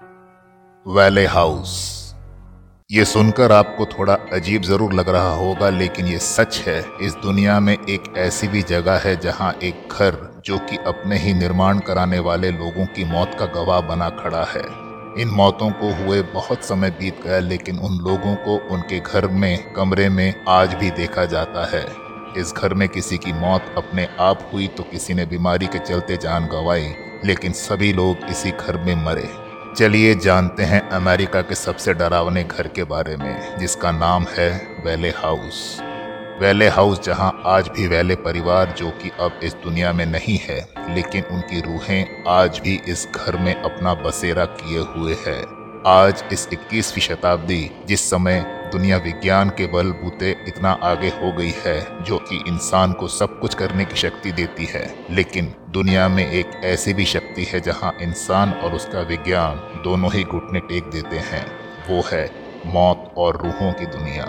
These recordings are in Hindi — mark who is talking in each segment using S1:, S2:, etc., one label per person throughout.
S1: वैले हाउस ये सुनकर आपको थोड़ा अजीब ज़रूर लग रहा होगा, लेकिन ये सच है, इस दुनिया में एक ऐसी भी जगह है जहाँ एक घर, जो कि अपने ही निर्माण कराने वाले लोगों की मौत का गवाह बना खड़ा है। इन मौतों को हुए बहुत समय बीत गया, लेकिन उन लोगों को उनके घर में, कमरे में आज भी देखा जाता है। इस घर में किसी की मौत अपने आप हुई तो किसी ने बीमारी के चलते जान गंवाई, लेकिन सभी लोग इसी घर में मरे। चलिए जानते हैं अमेरिका के सबसे डरावने घर के बारे में, जिसका नाम है वेले हाउस। वेले हाउस, जहाँ आज भी वेले परिवार, जो कि अब इस दुनिया में नहीं है, लेकिन उनकी रूहें आज भी इस घर में अपना बसेरा किए हुए है। आज इस 21वीं शताब्दी, जिस समय दुनिया विज्ञान के बल बूते इतना आगे हो गई है, जो कि इंसान को सब कुछ करने की शक्ति देती है। लेकिन दुनिया में एक ऐसी भी शक्ति है जहाँ इंसान और उसका विज्ञान दोनों ही घुटने टेक देते हैं, वो है मौत और रूहों की दुनिया।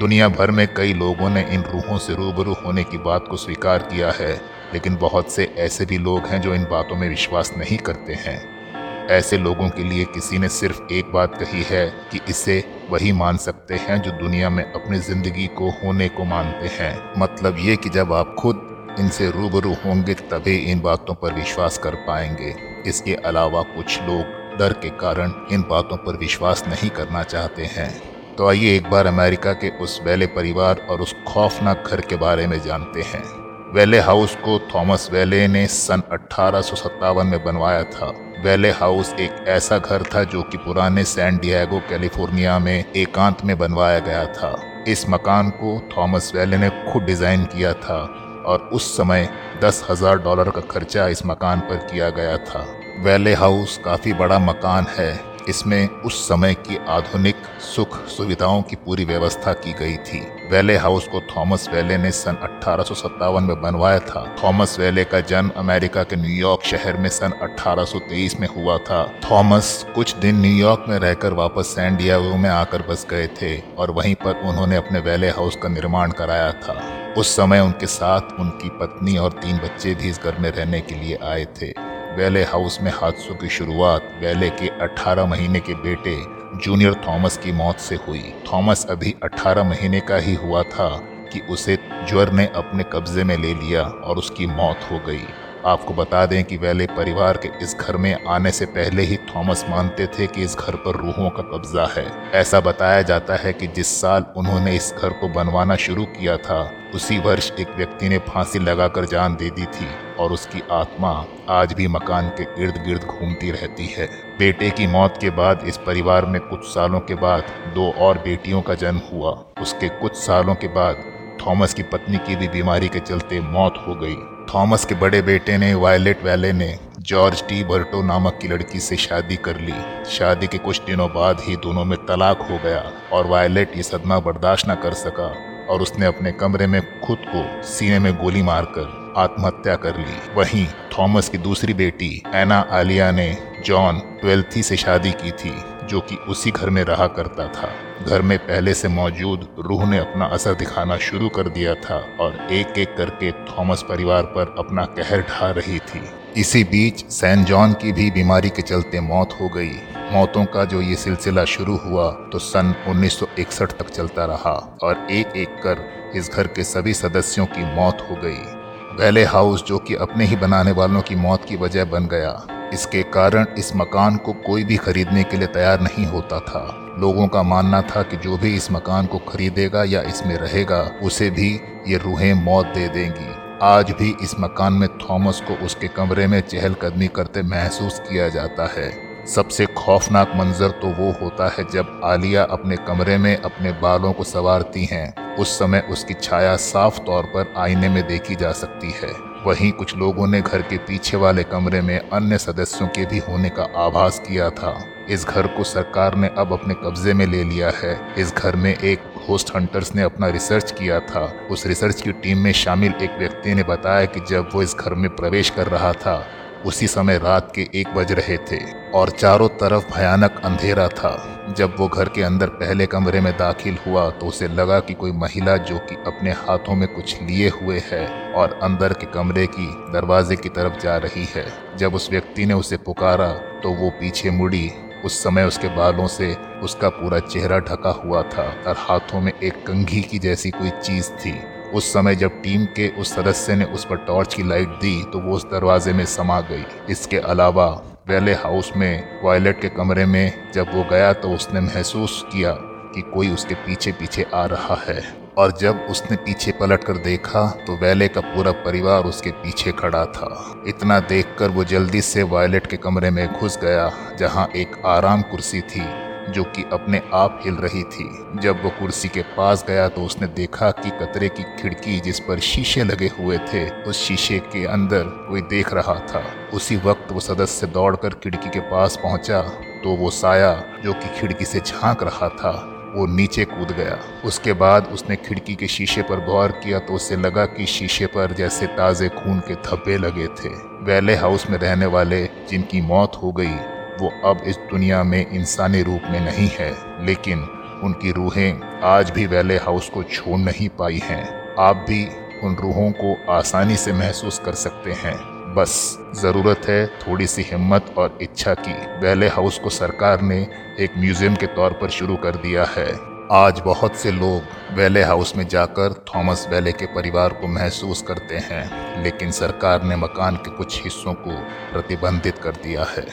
S1: दुनिया भर में कई लोगों ने इन रूहों से रूबरू होने की बात को स्वीकार किया है, लेकिन बहुत से ऐसे भी लोग हैं जो इन बातों में विश्वास नहीं करते हैं। ऐसे लोगों के लिए किसी ने सिर्फ़ एक बात कही है कि इसे वही मान सकते हैं जो दुनिया में अपनी ज़िंदगी को होने को मानते हैं। मतलब ये कि जब आप खुद इनसे रूबरू होंगे, तभी इन बातों पर विश्वास कर पाएँगे। इसके अलावा कुछ लोग डर के कारण इन बातों पर विश्वास नहीं करना चाहते हैं। तो आइए एक बार अमेरिका के उस वेले परिवार और उस खौफनाक घर के बारे में जानते हैं। वेले हाउस को थॉमस वेले ने सन अठारह में बनवाया था। वेले हाउस एक ऐसा घर था जो कि पुराने सैन डिएगो, कैलिफ़ोर्निया में एकांत में बनवाया गया था। इस मकान को थॉमस वेले ने खुद डिज़ाइन किया था और उस समय दस हज़ार डॉलर का खर्चा इस मकान पर किया गया था। वेले हाउस काफ़ी बड़ा मकान है। इसमें उस समय की आधुनिक सुख सुविधाओं की पूरी व्यवस्था की गई थी। वेले हाउस को थॉमस वेले ने सन अठारह में बनवाया था। थॉमस वेले का जन्म अमेरिका के न्यूयॉर्क शहर में सन 1823 में हुआ था। थॉमस कुछ दिन न्यूयॉर्क में रहकर वापस सैन डियागो में आकर बस गए थे और वहीं पर उन्होंने अपने वेले हाउस का निर्माण कराया था। उस समय उनके साथ उनकी पत्नी और तीन बच्चे भी इस घर में रहने के लिए आए थे। वेले हाउस में हादसों की शुरुआत वेले के 18 महीने के बेटे जूनियर थॉमस की मौत से हुई। थॉमस अभी 18 महीने का ही हुआ था कि उसे ज्वर ने अपने कब्जे में ले लिया और उसकी मौत हो गई। आपको बता दें कि वेले परिवार के इस घर में आने से पहले ही थॉमस मानते थे कि इस घर पर रूहों का कब्जा है। ऐसा बताया जाता है कि जिस साल उन्होंने इस घर को बनवाना शुरू किया था, उसी वर्ष एक व्यक्ति ने फांसी लगाकर जान दे दी थी और उसकी आत्मा आज भी मकान के इर्द गिर्द घूमती रहती है। बेटे की मौत के बाद इस परिवार में कुछ सालों के बाद दो और बेटियों का जन्म हुआ। उसके कुछ सालों के बाद थॉमस की पत्नी की भी बीमारी के चलते मौत हो गई। थॉमस के बड़े बेटे ने, वायलेट वैले ने, जॉर्ज टी. बर्टो नामक की लड़की से शादी कर ली। शादी के कुछ दिनों बाद ही दोनों में तलाक हो गया और वायलेट ये सदमा बर्दाश्त न कर सका और उसने अपने कमरे में खुद को सीने में गोली मारकर आत्महत्या कर ली। वहीं थॉमस की दूसरी बेटी, एना आलिया ने, जॉन ट्वेल्थी से शादी की थी। जो कि उसी घर में रहा करता था। घर में पहले से मौजूद रूह ने अपना असर दिखाना शुरू कर दिया था और एक एक करके थॉमस परिवार पर अपना कहर ढा रही थी। इसी बीच सैन जॉन की भी बीमारी के चलते मौत हो गई। मौतों का जो ये सिलसिला शुरू हुआ तो सन 1961 तक चलता रहा और एक एक कर इस घर के सभी सदस्यों की मौत हो गई। वैले हाउस जो कि अपने ही बनाने वालों की मौत की वजह बन गया। इसके कारण इस मकान को कोई भी खरीदने के लिए तैयार नहीं होता था। लोगों का मानना था कि जो भी इस मकान को खरीदेगा या इसमें रहेगा, उसे भी ये रूहें मौत दे देंगी। आज भी इस मकान में थॉमस को उसके कमरे में चहलकदमी करते महसूस किया जाता है। सबसे खौफनाक मंजर तो वो होता है जब आलिया अपने कमरे में अपने बालों को संवारती हैं। उस समय उसकी छाया साफ़ तौर पर आईने में देखी जा सकती है। वहीं कुछ लोगों ने घर के पीछे वाले कमरे में अन्य सदस्यों के भी होने का आभास किया था। इस घर को सरकार ने अब अपने कब्जे में ले लिया है। इस घर में एक होस्ट हंटर्स ने अपना रिसर्च किया था। उस रिसर्च की टीम में शामिल एक व्यक्ति ने बताया कि जब वो इस घर में प्रवेश कर रहा था उसी समय रात के एक बज रहे थे और चारों तरफ़ भयानक अंधेरा था। जब वो घर के अंदर पहले कमरे में दाखिल हुआ तो उसे लगा कि कोई महिला जो कि अपने हाथों में कुछ लिए हुए है और अंदर के कमरे की दरवाजे की तरफ़ जा रही है। जब उस व्यक्ति ने उसे पुकारा तो वो पीछे मुड़ी। उस समय उसके बालों से उसका पूरा चेहरा ढका हुआ था और हाथों में एक कंघी की जैसी कोई चीज़ थी। उस समय जब टीम के उस सदस्य ने उस पर टॉर्च की लाइट दी तो वो उस दरवाजे में समा गई। इसके अलावा वेले हाउस में वायलेट के कमरे में जब वो गया तो उसने महसूस किया कि कोई उसके पीछे पीछे आ रहा है। और जब उसने पीछे पलट कर देखा तो वैले का पूरा परिवार उसके पीछे खड़ा था। इतना देखकर वो जल्दी से वायलेट के कमरे में घुस गया, जहाँ एक आराम कुर्सी थी। जो कि अपने आप हिल रही थी। जब वो कुर्सी के पास गया तो उसने देखा कि कतरे की खिड़की जिस पर शीशे लगे हुए थे, उस शीशे के अंदर कोई देख रहा था। उसी वक्त वो सदस्य दौड़कर खिड़की के पास पहुँचा तो वो साया, जो कि खिड़की से झाँक रहा था, वो नीचे कूद गया। उसके बाद उसने खिड़की के शीशे पर गौर किया तो उसे लगा कि शीशे पर जैसे ताज़े खून के धब्बे लगे थे। वैले हाउस में रहने वाले जिनकी मौत हो गई वो अब इस दुनिया में इंसानी रूप में नहीं है, लेकिन उनकी रूहें आज भी वेले हाउस को छोड़ नहीं पाई हैं। आप भी उन रूहों को आसानी से महसूस कर सकते हैं। बस ज़रूरत है थोड़ी सी हिम्मत और इच्छा की। वेले हाउस को सरकार ने एक म्यूज़ियम के तौर पर शुरू कर दिया है। आज बहुत से लोग वेले हाउस में जाकर थॉमस वेले के परिवार को महसूस करते हैं, लेकिन सरकार ने मकान के कुछ हिस्सों को प्रतिबंधित कर दिया है।